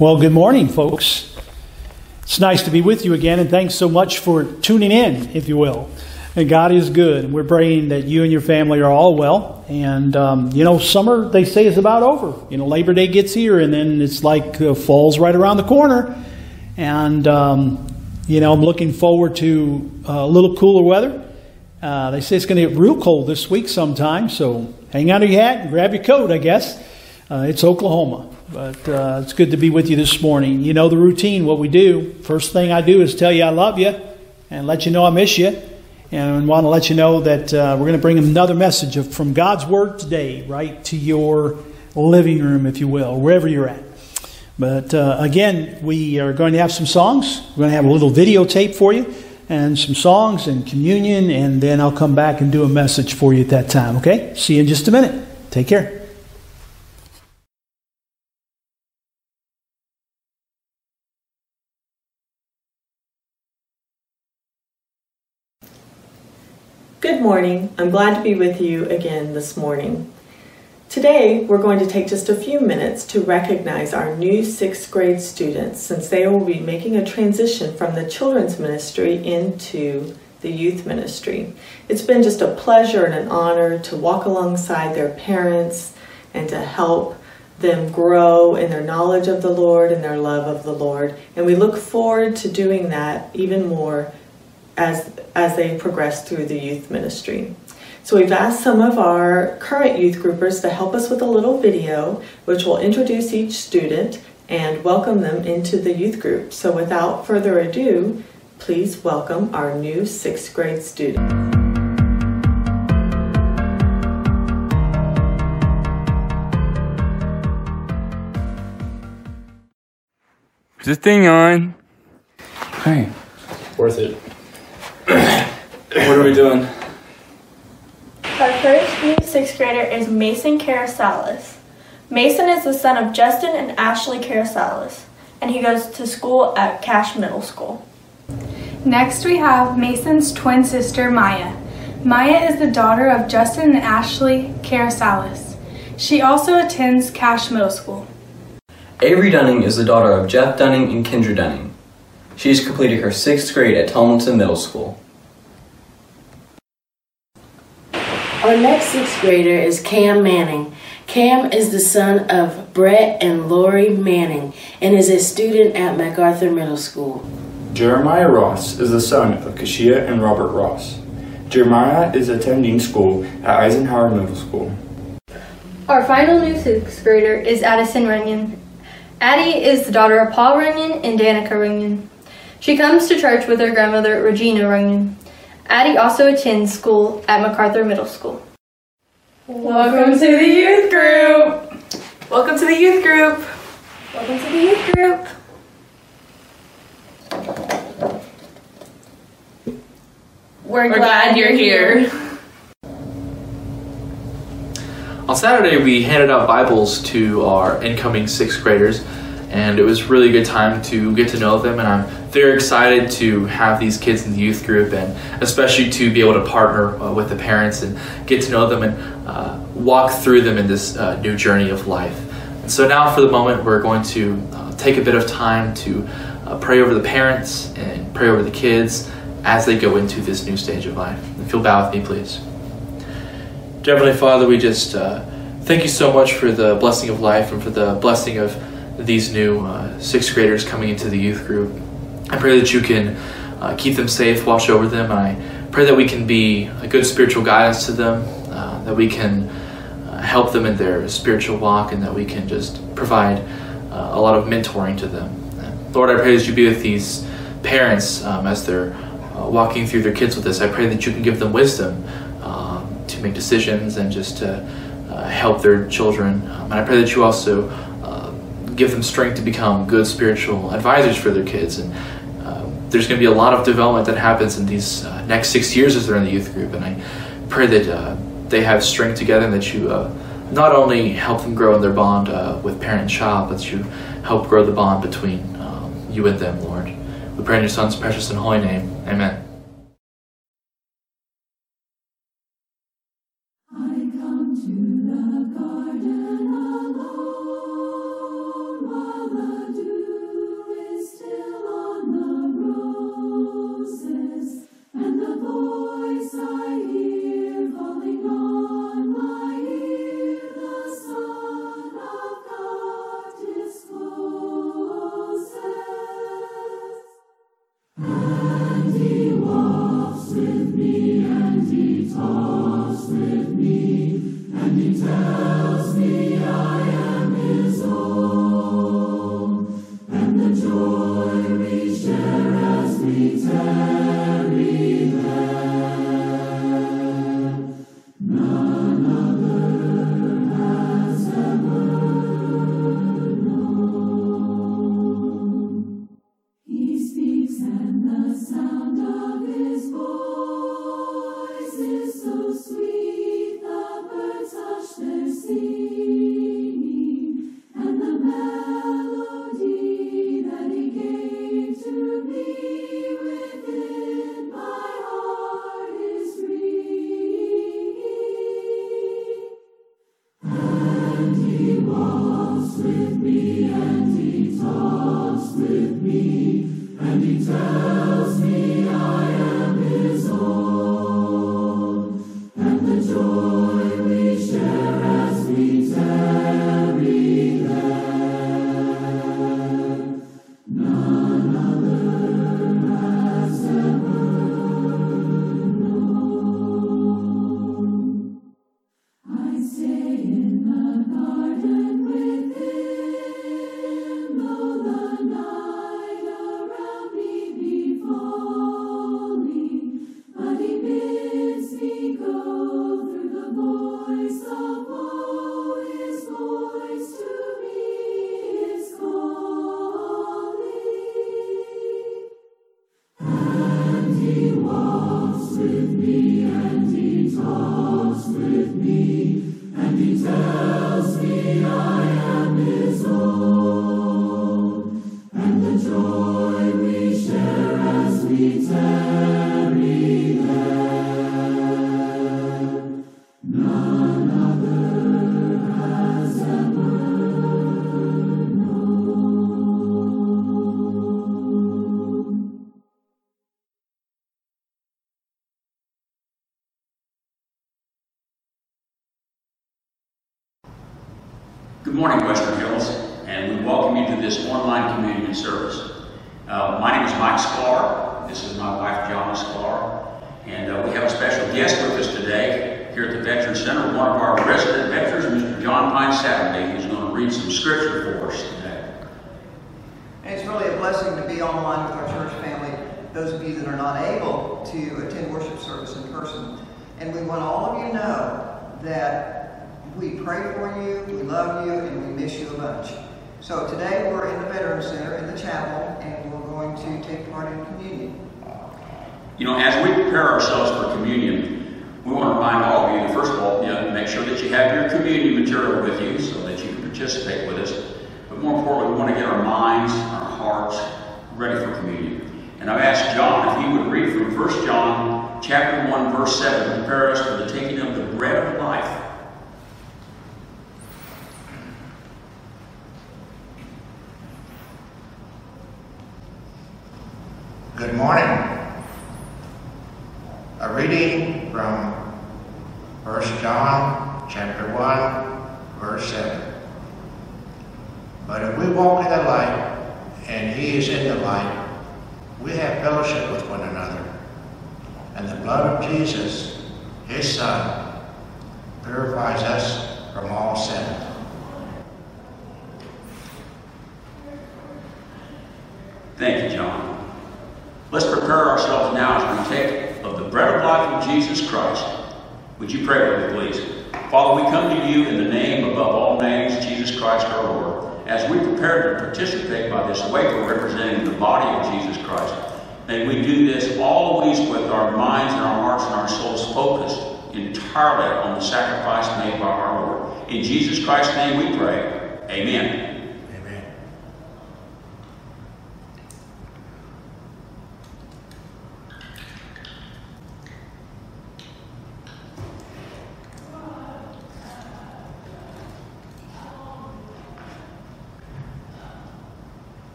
Well, good morning, folks. It's nice to be with you again, and thanks so much for tuning in, if you will. And God is good, we're praying that you and your family are all well. And, um, you know, summer, they say, is about over. You know, Labor Day gets here, and then it's like uh, fall's right around the corner. And, um, you know, I'm looking forward to uh, a little cooler weather. Uh, they say it's going to get real cold this week sometime, so hang out your hat and grab your coat, I guess. Uh, it's Oklahoma. But uh, it's good to be with you this morning. You know the routine, what we do. First thing I do is tell you I love you and let you know I miss you. And want to let you know that uh, we're going to bring another message of, from God's Word today, right to your living room, if you will, wherever you're at. But uh, again, we are going to have some songs. We're going to have a little videotape for you and some songs and communion, and then I'll come back and do a message for you at that time, okay? See you in just a minute. Take care. Good morning. I'm glad to be with you again this morning. Today, we're going to take just a few minutes to recognize our new sixth grade students since they will be making a transition from the children's ministry into the youth ministry. It's been just a pleasure and an honor to walk alongside their parents and to help them grow in their knowledge of the Lord and their love of the Lord. And we look forward to doing that even more as, as they progress through the youth ministry. So we've asked some of our current youth groupers to help us with a little video which will introduce each student and welcome them into the youth group. So without further ado, please welcome our new sixth grade student. Is this thing on? Hey. Worth it. What are we doing? Our first new sixth grader is Mason Carasalis. Mason is the son of Justin and Ashley Carasalis, and he goes to school at Cash Middle School. Next, we have Mason's twin sister, Maya. Maya is the daughter of Justin and Ashley Carasalis. She also attends Cash Middle School. Avery Dunning is the daughter of Jeff Dunning and Kendra Dunning. She has completed her sixth grade at Tomlinson Middle School. Our next sixth grader is Cam Manning. Cam is the son of Brett and Lori Manning and is a student at MacArthur Middle School. Jeremiah Ross is the son of Kashia and Robert Ross. Jeremiah is attending school at Eisenhower Middle School. Our final new sixth grader is Addison Runyon. Addie is the daughter of Paul Runyon and Danica Runyon. She comes to church with her grandmother, Regina Runyon. Addie also attends school at MacArthur Middle School. Welcome to the youth group. Welcome to the youth group. Welcome to the youth group. We're, glad, you're here. On Saturday, we handed out Bibles to our incoming sixth graders, and it was really a good time to get to know them. And I'm very excited to have these kids in the youth group, and especially to be able to partner uh, with the parents and get to know them and uh, walk through them in this uh, new journey of life. And so now, for the moment, we're going to uh, take a bit of time to uh, pray over the parents and pray over the kids as they go into this new stage of life. If you'll bow with me, please. Heavenly Father, we just uh, thank you so much for the blessing of life and for the blessing of these new sixth graders coming into the youth group. I pray that you can uh, keep them safe, watch over them. I pray that we can be a good spiritual guidance to them, uh, that we can uh, help them in their spiritual walk, and that we can just provide uh, a lot of mentoring to them. And Lord, I pray that you be with these parents um, as they're walking through their kids with this. I pray that you can give them wisdom um, to make decisions and just to help their children. Um, and I pray that you also give them strength to become good spiritual advisors for their kids. And uh, there's going to be a lot of development that happens in these uh, next six years as they're in the youth group. And I pray that uh, they have strength together and that you uh, not only help them grow in their bond uh, with parent and child, but you help grow the bond between um, you and them, Lord. We pray in your Son's precious and holy name. Amen. Communion service. Uh, my name is Mike Sklar. This is my wife, John Sklar. And uh, we have a special guest with us today here at the Veteran Center, one of our resident veterans, Mr. John Pine Saturday, who's going to read some scripture for us today. And it's really a blessing to be online with our church family, those of you that are not able to attend worship service in person. And we want all of you to know that we pray for you, we love you, and we miss you a bunch. So today we're in the Veterans Center in the chapel, and we're going to take part in communion. You know, as we prepare ourselves for communion, we want to remind all of you, first of all, you know, make sure that you have your communion material with you so that you can participate with us. But more importantly, we want to get our minds, our hearts ready for communion. And I've asked John if he would read from 1 John chapter 1, verse 7, to prepare us for the taking of the bread of life. Good morning. A reading from 1 John chapter 1, verse 7. But if we walk in the light, and he is in the light, we have fellowship with one another. And the blood of Jesus, his Son, purifies us from all sin. Thank you, John. Let's prepare ourselves now as we take of the bread of life of Jesus Christ. Would you pray with me, please? Father, we come to you in the name above all names, Jesus Christ our Lord. As we prepare to participate by this wafer representing the body of Jesus Christ, may we do this always with our minds and our hearts and our souls focused entirely on the sacrifice made by our Lord. In Jesus Christ's name we pray. Amen.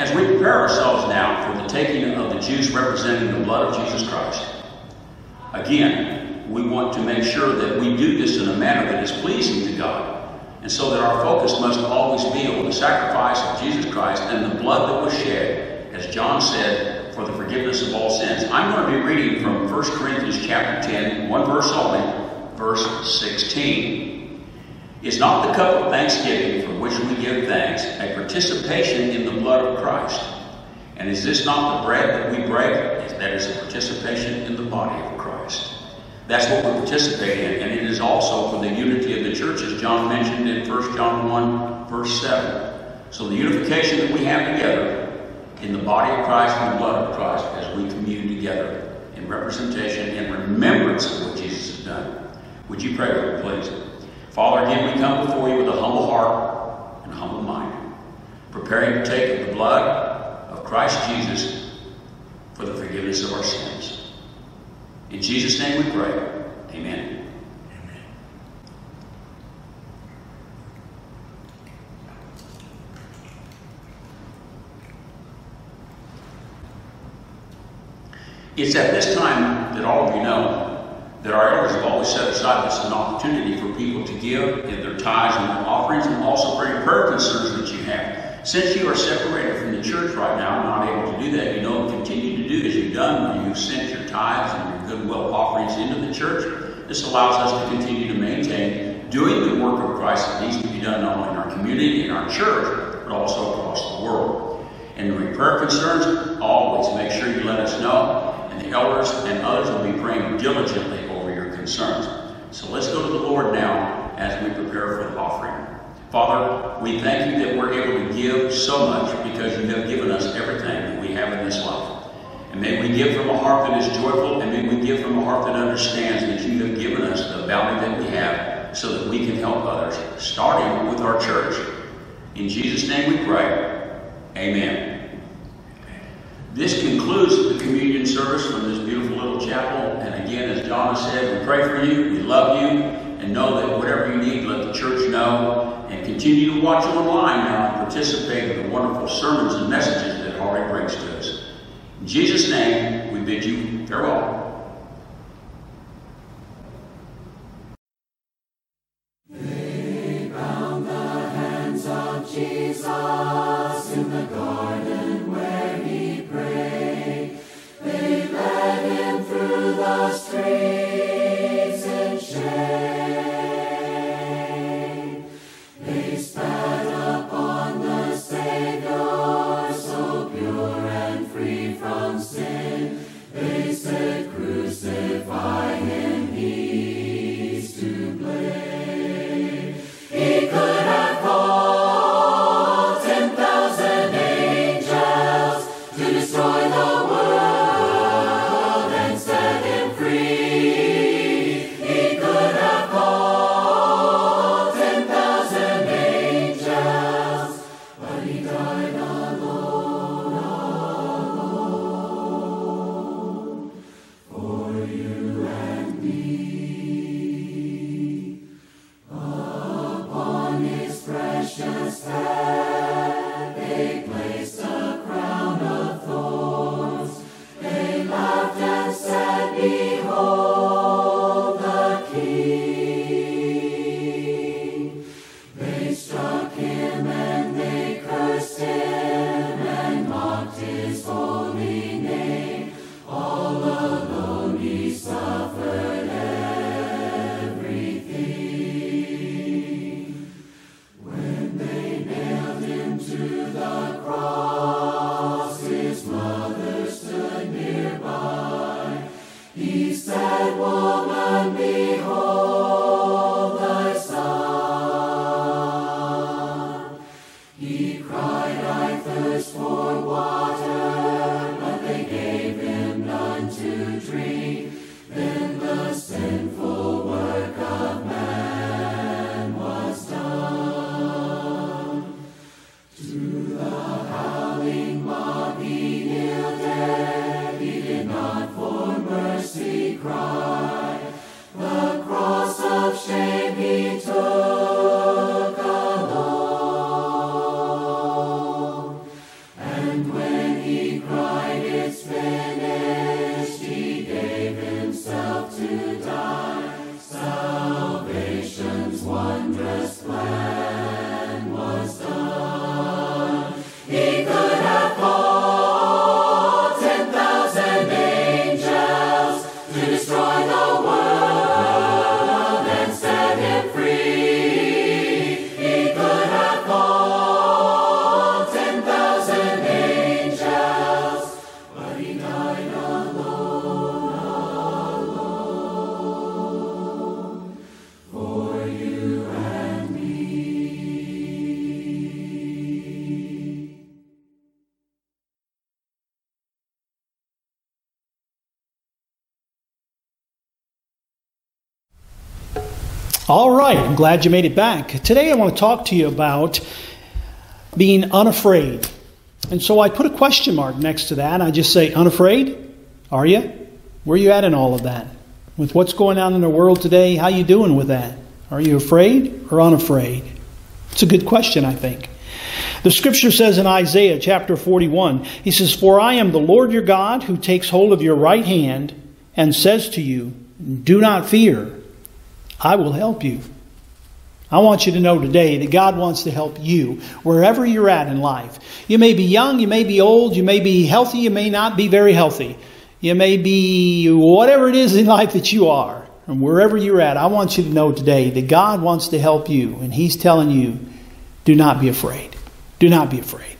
As we prepare ourselves now for the taking of the juice representing the blood of Jesus Christ, again, we want to make sure that we do this in a manner that is pleasing to God. And so that our focus must always be on the sacrifice of Jesus Christ and the blood that was shed, as John said, for the forgiveness of all sins. I'm going to be reading from 1 Corinthians chapter 10, one verse only, verse 16. Is not the cup of thanksgiving for which we give thanks a participation in the blood of Christ? And is this not the bread that we break? That is a participation in the body of Christ. That's what we participate in, and it is also for the unity of the church, as John mentioned in 1 John 1, verse 7. So the unification that we have together in the body of Christ and the blood of Christ as we commune together in representation and remembrance of what Jesus has done. Would you pray with me, please? Father, again, we come before you with a humble heart and humble mind, preparing to take the blood of Christ Jesus for the forgiveness of our sins. In Jesus' name we pray. Amen. It's at this time that all of you know that our elders have always set aside this as an opportunity for people to give in their tithes and their offerings and also for your prayer concerns that you have. Since you are separated from the church right now, not able to do that, you know, continue to do as you've done when you've sent your tithes and your goodwill offerings into the church. This allows us to continue to maintain doing the work of Christ that needs to be done not only in our community, in our church, but also across the world. And with prayer concerns, always make sure you let us know, and the elders and others will be praying diligently over your concerns. So let's go to the Lord now as we prepare for the offering. Father, we thank you that we're able to give so much because you have given us everything that we have in this life. And may we give from a heart that is joyful, and may we give from a heart that understands that you have given us the bounty that we have so that we can help others, starting with our church. In Jesus' name we pray. Amen. This concludes the communion service from this beautiful little chapel. And again, as John said, we pray for you, we love you, and know that whatever you need, let the church know. And continue to watch online now and participate in the wonderful sermons and messages that Harley brings to us. In Jesus' name, we bid you farewell. Glad you made it back. Today I want to talk to you about being unafraid. And so I put a question mark next to that. I just say, unafraid? Are you? Where are you at in all of that? With what's going on in the world today, how you doing with that? Are you afraid or unafraid? It's a good question, I think. The scripture says in Isaiah chapter 41, he says, For I am the Lord your God who takes hold of your right hand and says to you, Do not fear, I will help you. I want you to know today that God wants to help you wherever you're at in life. You may be young, you may be old, you may be healthy, you may not be very healthy. You may be whatever it is in life that you are. And wherever you're at, I want you to know today that God wants to help you. And He's telling you, do not be afraid. Do not be afraid.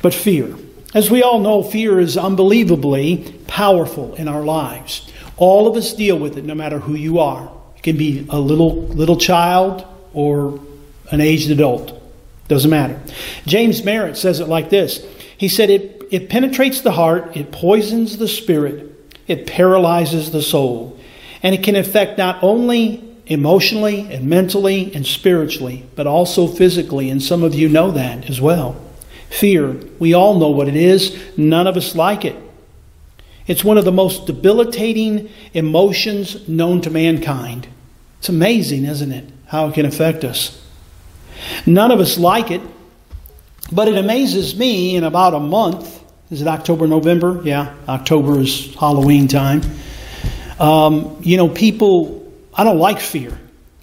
But fear. As we all know, fear is unbelievably powerful in our lives. All of us deal with it no matter who you are. You can be a little little child or an aged adult. Doesn't matter. James Merritt says it like this. He said it, it penetrates the heart, it poisons the spirit, it paralyzes the soul, and it can affect not only emotionally and mentally and spiritually, but also physically, and some of you know that as well. Fear, we all know what it is, none of us like it. It's one of the most debilitating emotions known to mankind. It's amazing, isn't it, how it can affect us. None of us like it, but it amazes me in about a month. Is it October, November? Yeah, October is Halloween time. Um, you know, people, I don't like fear.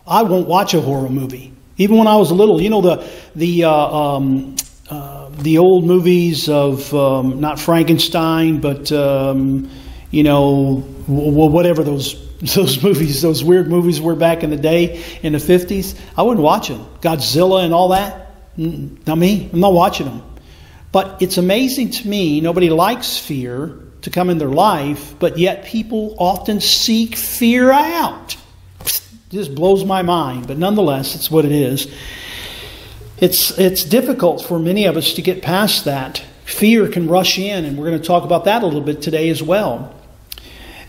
I won't watch a horror movie. Even when I was little, you know, the, the, uh, um, uh, the old movies of um, not Frankenstein, but, um, you know, w- whatever those those movies, those weird movies were back in the day in the 50s, I wouldn't watch them. Godzilla and all that. Not me. I'm not watching them. But it's amazing to me, nobody likes fear to come in their life, but yet people often seek fear out. Just blows my mind, but nonetheless, it's what it is. It's, it's difficult for many of us to get past that. Fear can rush in, and we're going to talk about that a little bit today as well.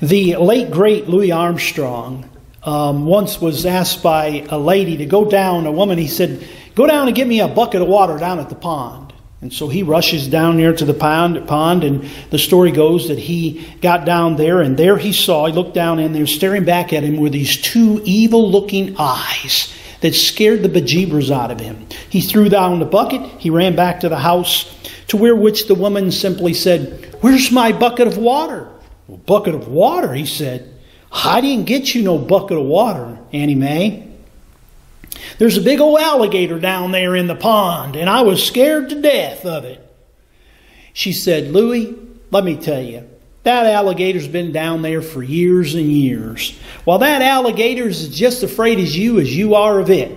The late, great Louis Armstrong um, once was asked by a lady to go down, a woman, he said, Go down and get me a bucket of water down at the pond. And so he rushes down there to the pond, pond, and the story goes that he got down there, and there he saw, he looked down and there, staring back at him were these two evil looking eyes that scared the bejeebers out of him. He threw down the bucket, he ran back to the house, to where which the woman simply said, Where's my bucket of water? Well, bucket of water, he said. I didn't get you no bucket of water, Annie Mae. There's a big old alligator down there in the pond, and I was scared to death of it. She said, Louis, let me tell you, that alligator's been down there for years and years. While that alligator's as just afraid as you as you are of it.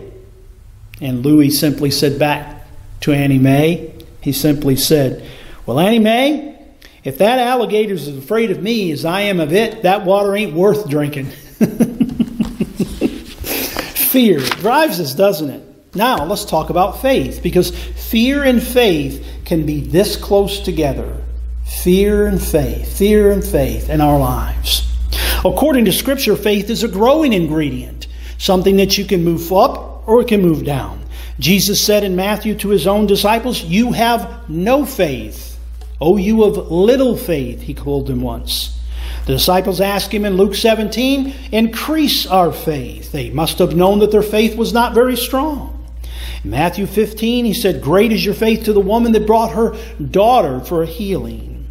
And Louis simply said back to Annie Mae, he simply said, Well, Annie Mae, if that alligator's as afraid of me as I am of it, that water ain't worth drinking. fear drives us, doesn't it? Now, let's talk about faith because fear and faith can be this close together. Fear and faith, fear and faith in our lives. According to Scripture, faith is a growing ingredient, something that you can move up or it can move down. Jesus said in Matthew to his own disciples, You have no faith. O you of little faith, he called them once. The disciples asked him in Luke 17, Increase our faith. They must have known that their faith was not very strong. In Matthew 15, he said, Great is your faith to the woman that brought her daughter for a healing.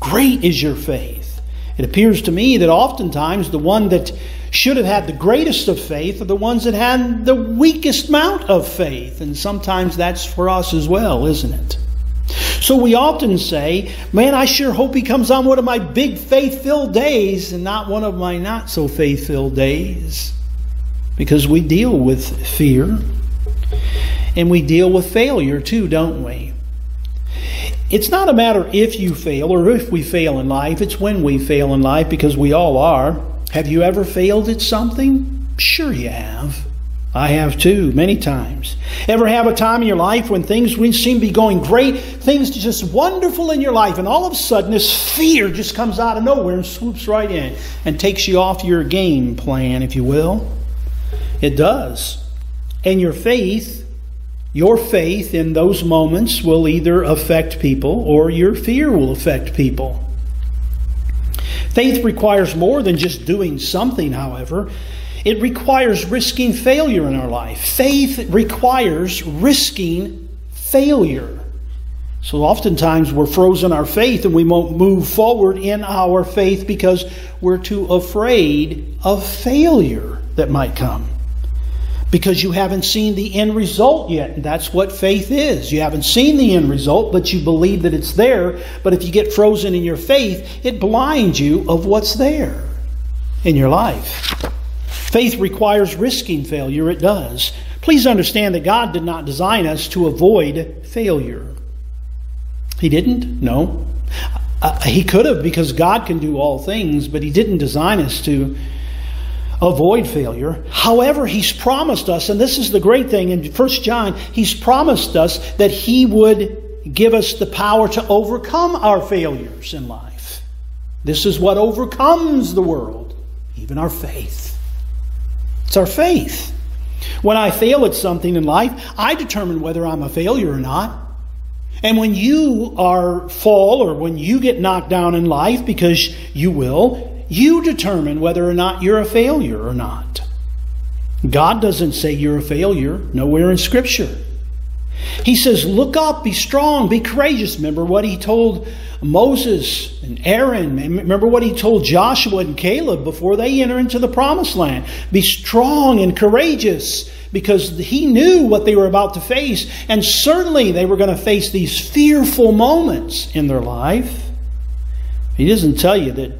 Great is your faith. It appears to me that oftentimes the one that should have had the greatest of faith are the ones that had the weakest amount of faith. And sometimes that's for us as well, isn't it? So we often say, Man, I sure hope he comes on one of my big faith filled days and not one of my not so faith filled days. Because we deal with fear and we deal with failure too, don't we? It's not a matter if you fail or if we fail in life, it's when we fail in life because we all are. Have you ever failed at something? Sure, you have. I have too, many times. Ever have a time in your life when things seem to be going great, things just wonderful in your life, and all of a sudden this fear just comes out of nowhere and swoops right in and takes you off your game plan, if you will? It does. And your faith, your faith in those moments will either affect people or your fear will affect people. Faith requires more than just doing something, however. It requires risking failure in our life. Faith requires risking failure. So oftentimes we're frozen our faith and we won't move forward in our faith because we're too afraid of failure that might come. Because you haven't seen the end result yet. That's what faith is. You haven't seen the end result, but you believe that it's there. But if you get frozen in your faith, it blinds you of what's there in your life. Faith requires risking failure. It does. Please understand that God did not design us to avoid failure. He didn't? No. Uh, he could have because God can do all things, but He didn't design us to avoid failure. However, He's promised us, and this is the great thing in 1 John, He's promised us that He would give us the power to overcome our failures in life. This is what overcomes the world, even our faith. It's our faith. When I fail at something in life, I determine whether I'm a failure or not. And when you are fall or when you get knocked down in life, because you will, you determine whether or not you're a failure or not. God doesn't say you're a failure, nowhere in Scripture. He says, Look up, be strong, be courageous. Remember what he told Moses and Aaron. Remember what he told Joshua and Caleb before they enter into the promised land. Be strong and courageous because he knew what they were about to face. And certainly they were going to face these fearful moments in their life. He doesn't tell you that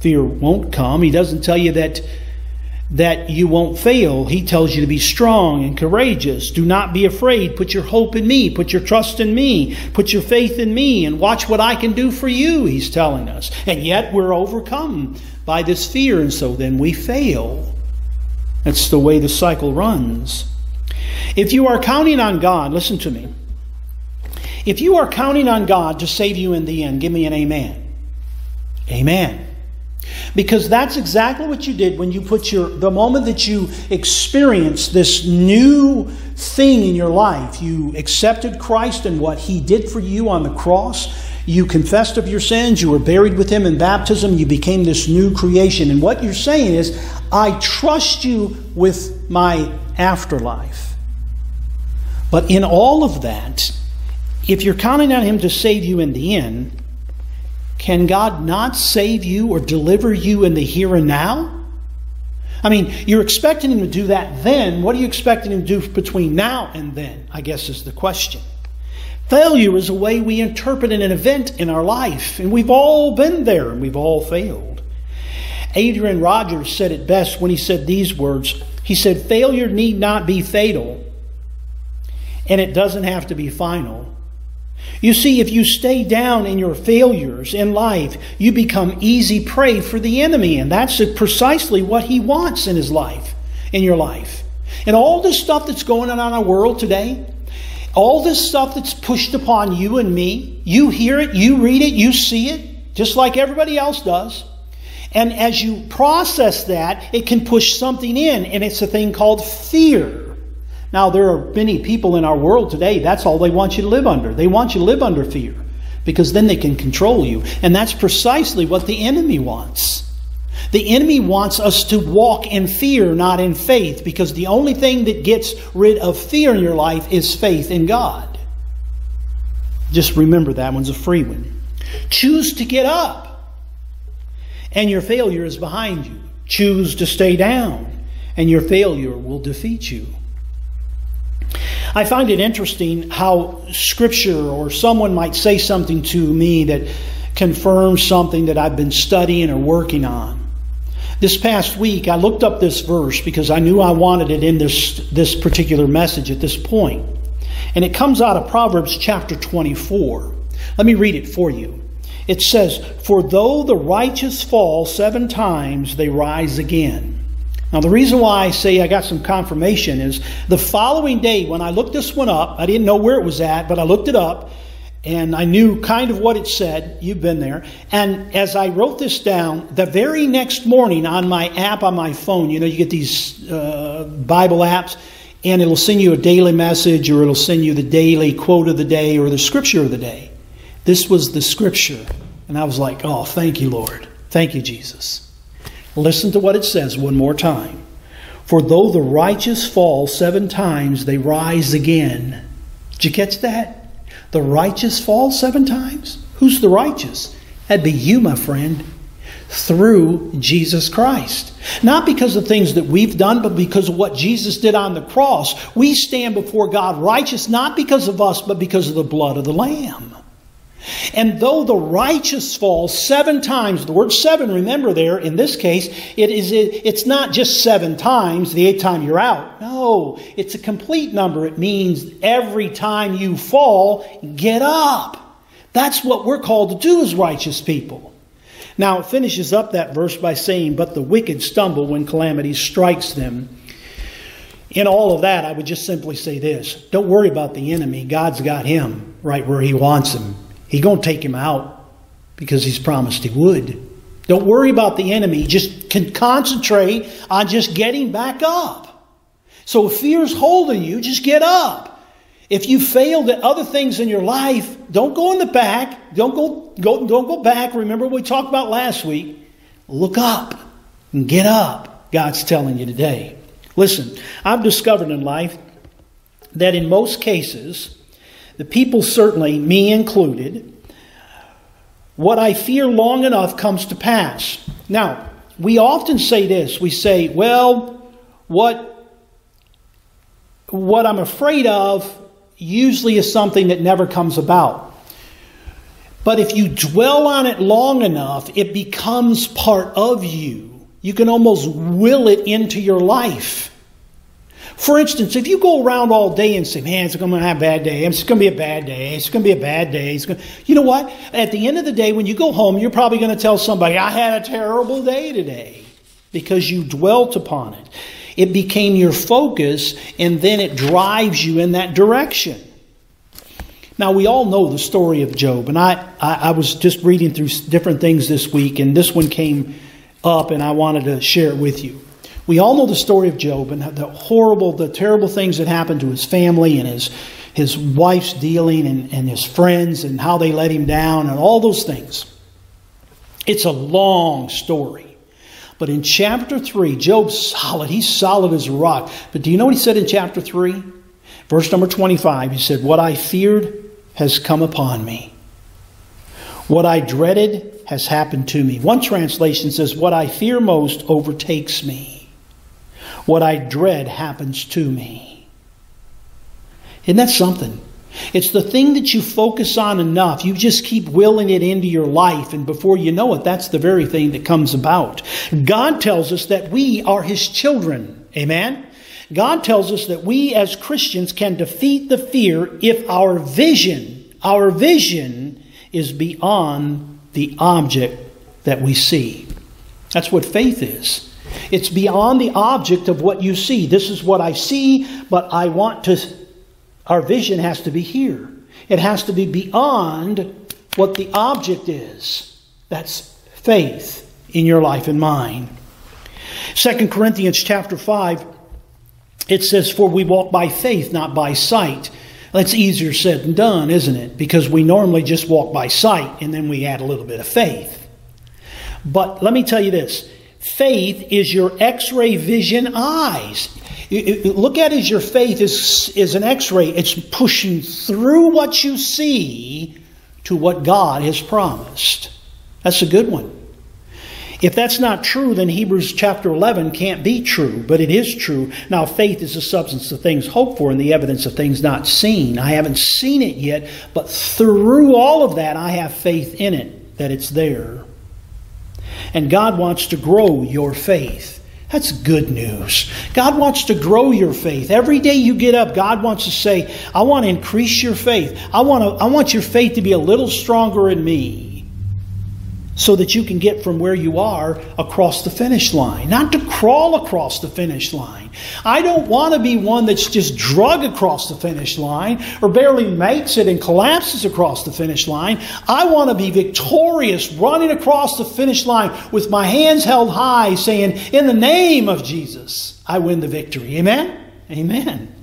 fear won't come. He doesn't tell you that that you won't fail. He tells you to be strong and courageous. Do not be afraid. Put your hope in me. Put your trust in me. Put your faith in me and watch what I can do for you, he's telling us. And yet we're overcome by this fear, and so then we fail. That's the way the cycle runs. If you are counting on God, listen to me. If you are counting on God to save you in the end, give me an amen. Amen. Because that's exactly what you did when you put your, the moment that you experienced this new thing in your life, you accepted Christ and what He did for you on the cross. You confessed of your sins. You were buried with Him in baptism. You became this new creation. And what you're saying is, I trust you with my afterlife. But in all of that, if you're counting on Him to save you in the end, can God not save you or deliver you in the here and now? I mean, you're expecting Him to do that then. What are you expecting Him to do between now and then? I guess is the question. Failure is a way we interpret an event in our life, and we've all been there and we've all failed. Adrian Rogers said it best when he said these words. He said, Failure need not be fatal, and it doesn't have to be final. You see, if you stay down in your failures in life, you become easy prey for the enemy, and that's precisely what he wants in his life, in your life. And all this stuff that's going on in our world today, all this stuff that's pushed upon you and me, you hear it, you read it, you see it, just like everybody else does. And as you process that, it can push something in, and it's a thing called fear. Now, there are many people in our world today, that's all they want you to live under. They want you to live under fear because then they can control you. And that's precisely what the enemy wants. The enemy wants us to walk in fear, not in faith, because the only thing that gets rid of fear in your life is faith in God. Just remember that one's a free one. Choose to get up, and your failure is behind you. Choose to stay down, and your failure will defeat you. I find it interesting how Scripture or someone might say something to me that confirms something that I've been studying or working on. This past week, I looked up this verse because I knew I wanted it in this, this particular message at this point. And it comes out of Proverbs chapter 24. Let me read it for you. It says, For though the righteous fall seven times, they rise again. Now, the reason why I say I got some confirmation is the following day when I looked this one up, I didn't know where it was at, but I looked it up and I knew kind of what it said. You've been there. And as I wrote this down, the very next morning on my app on my phone, you know, you get these uh, Bible apps, and it'll send you a daily message or it'll send you the daily quote of the day or the scripture of the day. This was the scripture. And I was like, oh, thank you, Lord. Thank you, Jesus. Listen to what it says one more time. For though the righteous fall seven times, they rise again. Did you catch that? The righteous fall seven times? Who's the righteous? That'd be you, my friend, through Jesus Christ. Not because of things that we've done, but because of what Jesus did on the cross. We stand before God righteous not because of us, but because of the blood of the Lamb. And though the righteous fall seven times, the word seven, remember there, in this case, it is, it, it's not just seven times, the eighth time you're out. No, it's a complete number. It means every time you fall, get up. That's what we're called to do as righteous people. Now, it finishes up that verse by saying, But the wicked stumble when calamity strikes them. In all of that, I would just simply say this don't worry about the enemy. God's got him right where he wants him. He's going to take him out because he's promised he would. Don't worry about the enemy. Just can concentrate on just getting back up. So if fear's holding you, just get up. If you failed at other things in your life, don't go in the back. Don't go, go, don't go back. Remember what we talked about last week. Look up and get up. God's telling you today. Listen, I've discovered in life that in most cases, the people certainly, me included, what I fear long enough comes to pass. Now, we often say this. We say, well, what what I'm afraid of usually is something that never comes about. But if you dwell on it long enough, it becomes part of you. You can almost will it into your life. For instance, if you go around all day and say, man, it's going to have a bad day, it's going to be a bad day, it's going to be a bad day, it's going you know what? At the end of the day, when you go home, you're probably going to tell somebody, I had a terrible day today because you dwelt upon it. It became your focus, and then it drives you in that direction. Now, we all know the story of Job, and I, I, I, was just reading through different things this week, and this one came up, and I wanted to share it with you. We all know the story of Job and the horrible, the terrible things that happened to his family and his, his wife's dealing and, and his friends and how they let him down and all those things. It's a long story. But in chapter 3, Job's solid. He's solid as a rock. But do you know what he said in chapter 3? Verse number 25, he said, What I feared has come upon me. What I dreaded has happened to me. One translation says, What I fear most overtakes me. What I dread happens to me. Isn't that something? It's the thing that you focus on enough. You just keep willing it into your life, and before you know it, that's the very thing that comes about. God tells us that we are His children. Amen? God tells us that we as Christians can defeat the fear if our vision, our vision is beyond the object that we see. That's what faith is. It's beyond the object of what you see. This is what I see, but I want to our vision has to be here. It has to be beyond what the object is. That's faith in your life and mine. 2 Corinthians chapter 5, it says, For we walk by faith, not by sight. That's easier said than done, isn't it? Because we normally just walk by sight and then we add a little bit of faith. But let me tell you this faith is your x ray vision eyes. Look at it as your faith is, is an x ray. It's pushing through what you see to what God has promised. That's a good one. If that's not true, then Hebrews chapter 11 can't be true, but it is true. Now, faith is the substance of things hoped for and the evidence of things not seen. I haven't seen it yet, but through all of that, I have faith in it, that it's there. And God wants to grow your faith. That's good news. God wants to grow your faith. Every day you get up, God wants to say, I want to increase your faith. I want, to, I want your faith to be a little stronger in me so that you can get from where you are across the finish line, not to crawl across the finish line. I don't want to be one that's just drug across the finish line or barely makes it and collapses across the finish line. I want to be victorious, running across the finish line with my hands held high, saying, In the name of Jesus, I win the victory. Amen? Amen.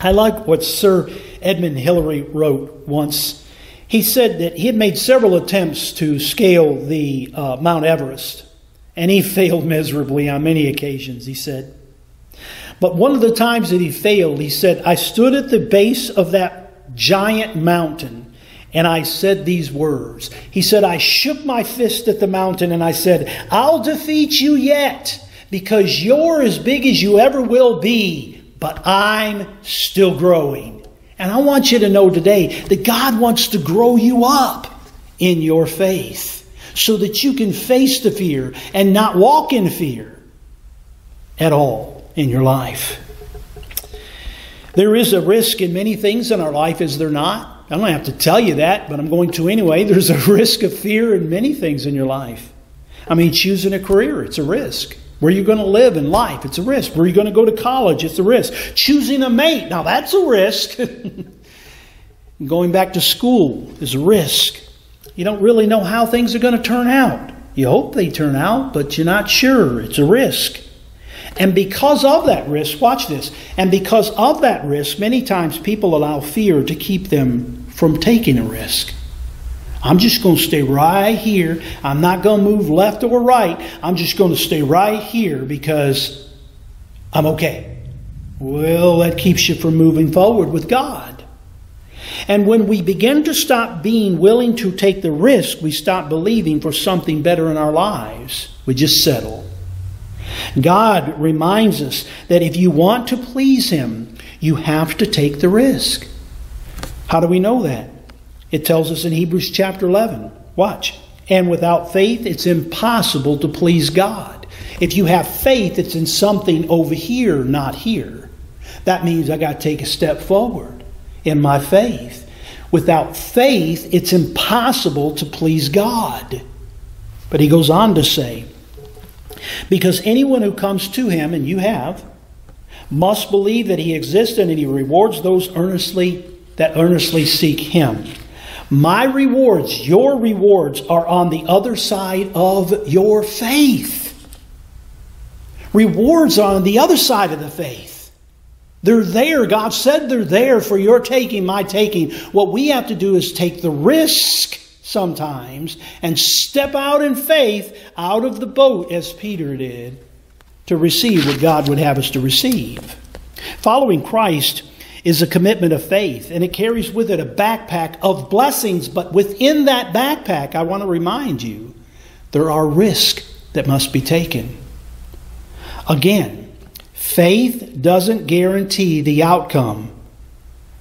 I like what Sir Edmund Hillary wrote once he said that he had made several attempts to scale the uh, Mount Everest, and he failed miserably on many occasions, he said. But one of the times that he failed, he said, I stood at the base of that giant mountain and I said these words. He said, I shook my fist at the mountain and I said, I'll defeat you yet because you're as big as you ever will be, but I'm still growing. And I want you to know today that God wants to grow you up in your faith so that you can face the fear and not walk in fear at all in your life. There is a risk in many things in our life, is there not? I don't have to tell you that, but I'm going to anyway. There's a risk of fear in many things in your life. I mean, choosing a career, it's a risk. Where you're going to live in life, it's a risk. Where you're going to go to college, it's a risk. Choosing a mate, now that's a risk. going back to school is a risk. You don't really know how things are going to turn out. You hope they turn out, but you're not sure. It's a risk. And because of that risk, watch this, and because of that risk, many times people allow fear to keep them from taking a risk. I'm just going to stay right here. I'm not going to move left or right. I'm just going to stay right here because I'm okay. Well, that keeps you from moving forward with God. And when we begin to stop being willing to take the risk, we stop believing for something better in our lives. We just settle. God reminds us that if you want to please Him, you have to take the risk. How do we know that? It tells us in Hebrews chapter 11. Watch. And without faith, it's impossible to please God. If you have faith, it's in something over here, not here. That means I got to take a step forward in my faith. Without faith, it's impossible to please God. But he goes on to say, because anyone who comes to him, and you have, must believe that he exists and he rewards those earnestly that earnestly seek him. My rewards, your rewards, are on the other side of your faith. Rewards are on the other side of the faith. They're there. God said they're there for your taking, my taking. What we have to do is take the risk sometimes and step out in faith out of the boat as Peter did to receive what God would have us to receive. Following Christ is a commitment of faith, and it carries with it a backpack of blessings. But within that backpack, I want to remind you, there are risks that must be taken. Again, faith doesn't guarantee the outcome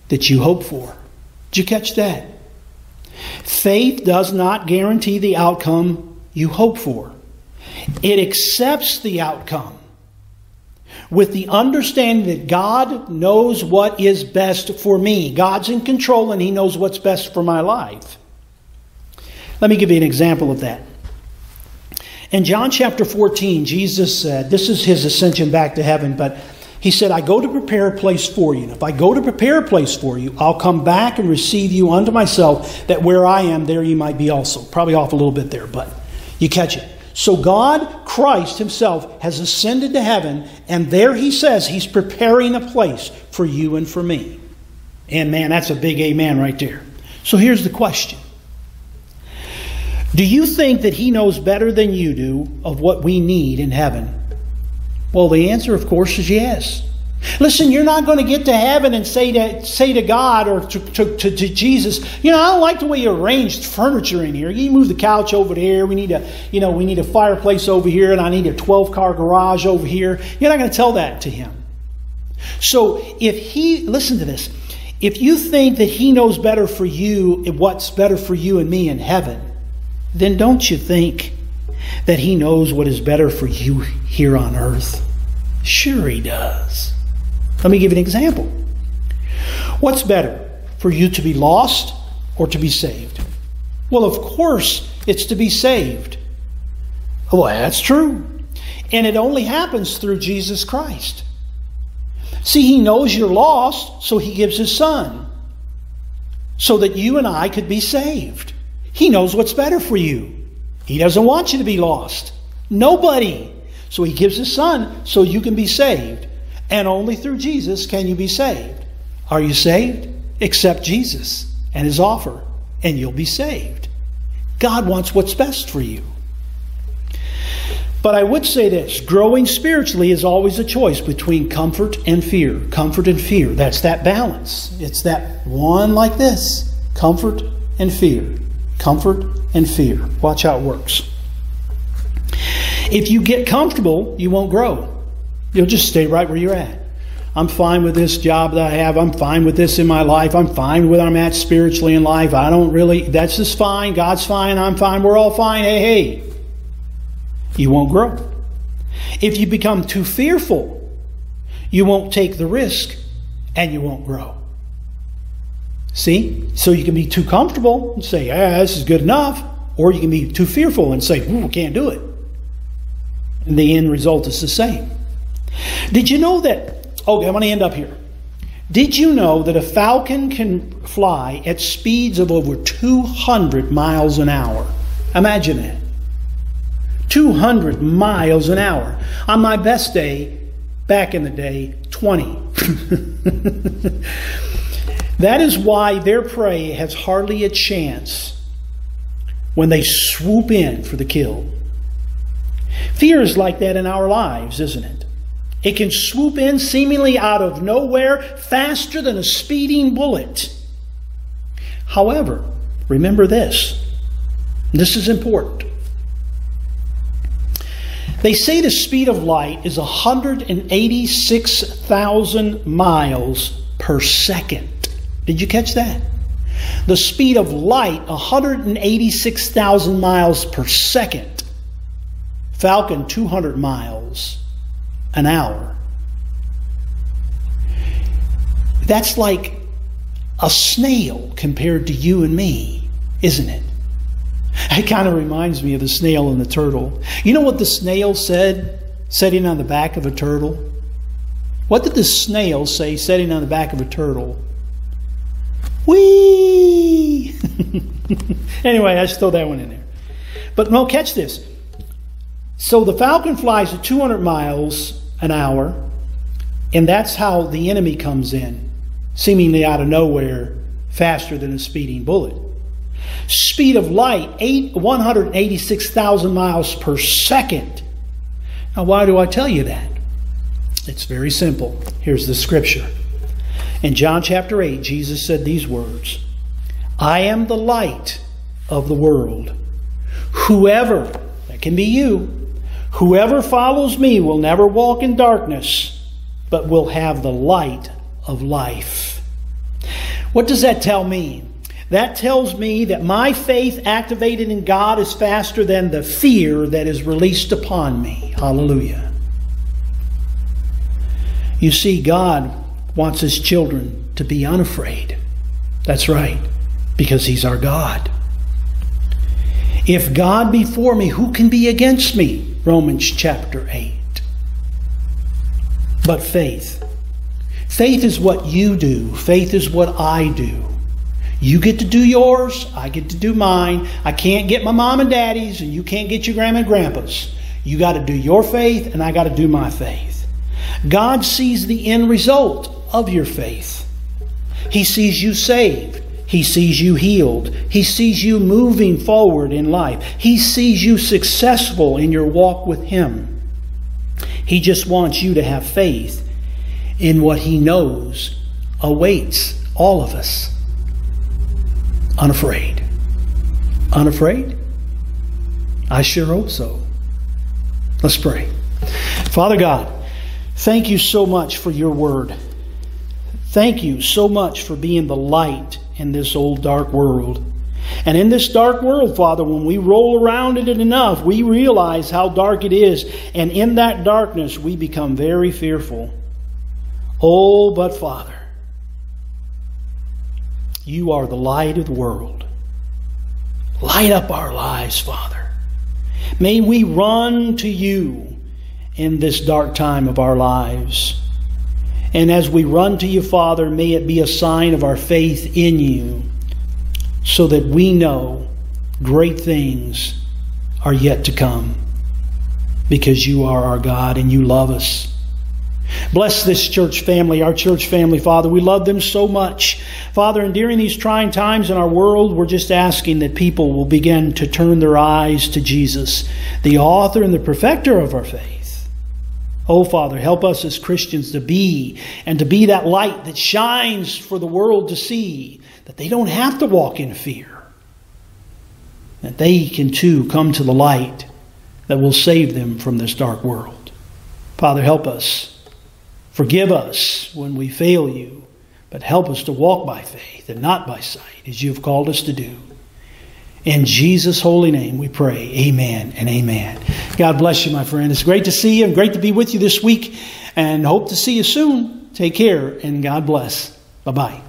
that you hope for. Did you catch that? Faith does not guarantee the outcome you hope for. It accepts the outcome with the understanding that God knows what is best for me. God's in control and He knows what's best for my life. Let me give you an example of that. In John chapter 14, Jesus said, This is His ascension back to heaven, but He said, I go to prepare a place for you. And if I go to prepare a place for you, I'll come back and receive you unto myself, that where I am, there you might be also. Probably off a little bit there, but you catch it. So God, Christ Himself, has ascended to heaven, and there He says He's preparing a place for you and for me. And man, that's a big amen right there. So here's the question Do you think that He knows better than you do of what we need in heaven? Well, the answer, of course, is yes. Listen, you're not going to get to heaven and say to, say to God or to, to, to, to, Jesus, you know, I don't like the way you arranged furniture in here. You move the couch over there. We need a, you know, we need a fireplace over here, and I need a 12 car garage over here. You're not going to tell that to him. So if he, listen to this, if you think that he knows better for you what's better for you and me in heaven, then don't you think that he knows what is better for you here on earth? Sure, he does. Let me give you an example. What's better, for you to be lost or to be saved? Well, of course, it's to be saved. Well, that's true. And it only happens through Jesus Christ. See, He knows you're lost, so He gives His Son so that you and I could be saved. He knows what's better for you. He doesn't want you to be lost. Nobody. So He gives His Son so you can be saved. And only through Jesus can you be saved. Are you saved? Accept Jesus and his offer, and you'll be saved. God wants what's best for you. But I would say this growing spiritually is always a choice between comfort and fear. Comfort and fear. That's that balance. It's that one like this comfort and fear. Comfort and fear. Watch how it works. If you get comfortable, you won't grow. You'll just stay right where you're at. I'm fine with this job that I have. I'm fine with this in my life. I'm fine with where I'm at spiritually in life. I don't really, that's just fine. God's fine. I'm fine. We're all fine. Hey, hey. You won't grow. If you become too fearful, you won't take the risk and you won't grow. See? So you can be too comfortable and say, yeah, this is good enough. Or you can be too fearful and say, hmm, ooh, can't do it. And the end result is the same. Did you know that? Okay, I'm going to end up here. Did you know that a falcon can fly at speeds of over 200 miles an hour? Imagine that. 200 miles an hour. On my best day, back in the day, 20. that is why their prey has hardly a chance when they swoop in for the kill. Fear is like that in our lives, isn't it? It can swoop in seemingly out of nowhere faster than a speeding bullet. However, remember this this is important. They say the speed of light is 186,000 miles per second. Did you catch that? The speed of light, 186,000 miles per second. Falcon, 200 miles an hour. That's like a snail compared to you and me, isn't it? It kind of reminds me of the snail and the turtle. You know what the snail said sitting on the back of a turtle? What did the snail say sitting on the back of a turtle? Whee! anyway, I just throw that one in there. But no, catch this. So the falcon flies at 200 miles an hour, and that's how the enemy comes in, seemingly out of nowhere, faster than a speeding bullet. Speed of light, eight, 186,000 miles per second. Now, why do I tell you that? It's very simple. Here's the scripture. In John chapter 8, Jesus said these words I am the light of the world. Whoever, that can be you, whoever follows me will never walk in darkness, but will have the light of life. What does that tell me? That tells me that my faith activated in God is faster than the fear that is released upon me. Hallelujah. You see, God wants His children to be unafraid. That's right, because He's our God. If God be for me, who can be against me? Romans chapter 8. But faith. Faith is what you do, faith is what I do. You get to do yours, I get to do mine. I can't get my mom and daddy's, and you can't get your grandma and grandpa's. You got to do your faith, and I got to do my faith. God sees the end result of your faith. He sees you saved. He sees you healed. He sees you moving forward in life. He sees you successful in your walk with Him. He just wants you to have faith in what He knows awaits all of us unafraid. Unafraid? I sure hope so. Let's pray. Father God, thank you so much for your word. Thank you so much for being the light in this old dark world. And in this dark world, Father, when we roll around in it enough, we realize how dark it is. And in that darkness, we become very fearful. Oh, but Father, you are the light of the world. Light up our lives, Father. May we run to you in this dark time of our lives. And as we run to you, Father, may it be a sign of our faith in you so that we know great things are yet to come because you are our God and you love us. Bless this church family, our church family, Father. We love them so much. Father, and during these trying times in our world, we're just asking that people will begin to turn their eyes to Jesus, the author and the perfecter of our faith. Oh, Father, help us as Christians to be and to be that light that shines for the world to see, that they don't have to walk in fear, that they can too come to the light that will save them from this dark world. Father, help us. Forgive us when we fail you, but help us to walk by faith and not by sight, as you've called us to do. In Jesus' holy name we pray. Amen and amen. God bless you, my friend. It's great to see you and great to be with you this week, and hope to see you soon. Take care, and God bless. Bye bye.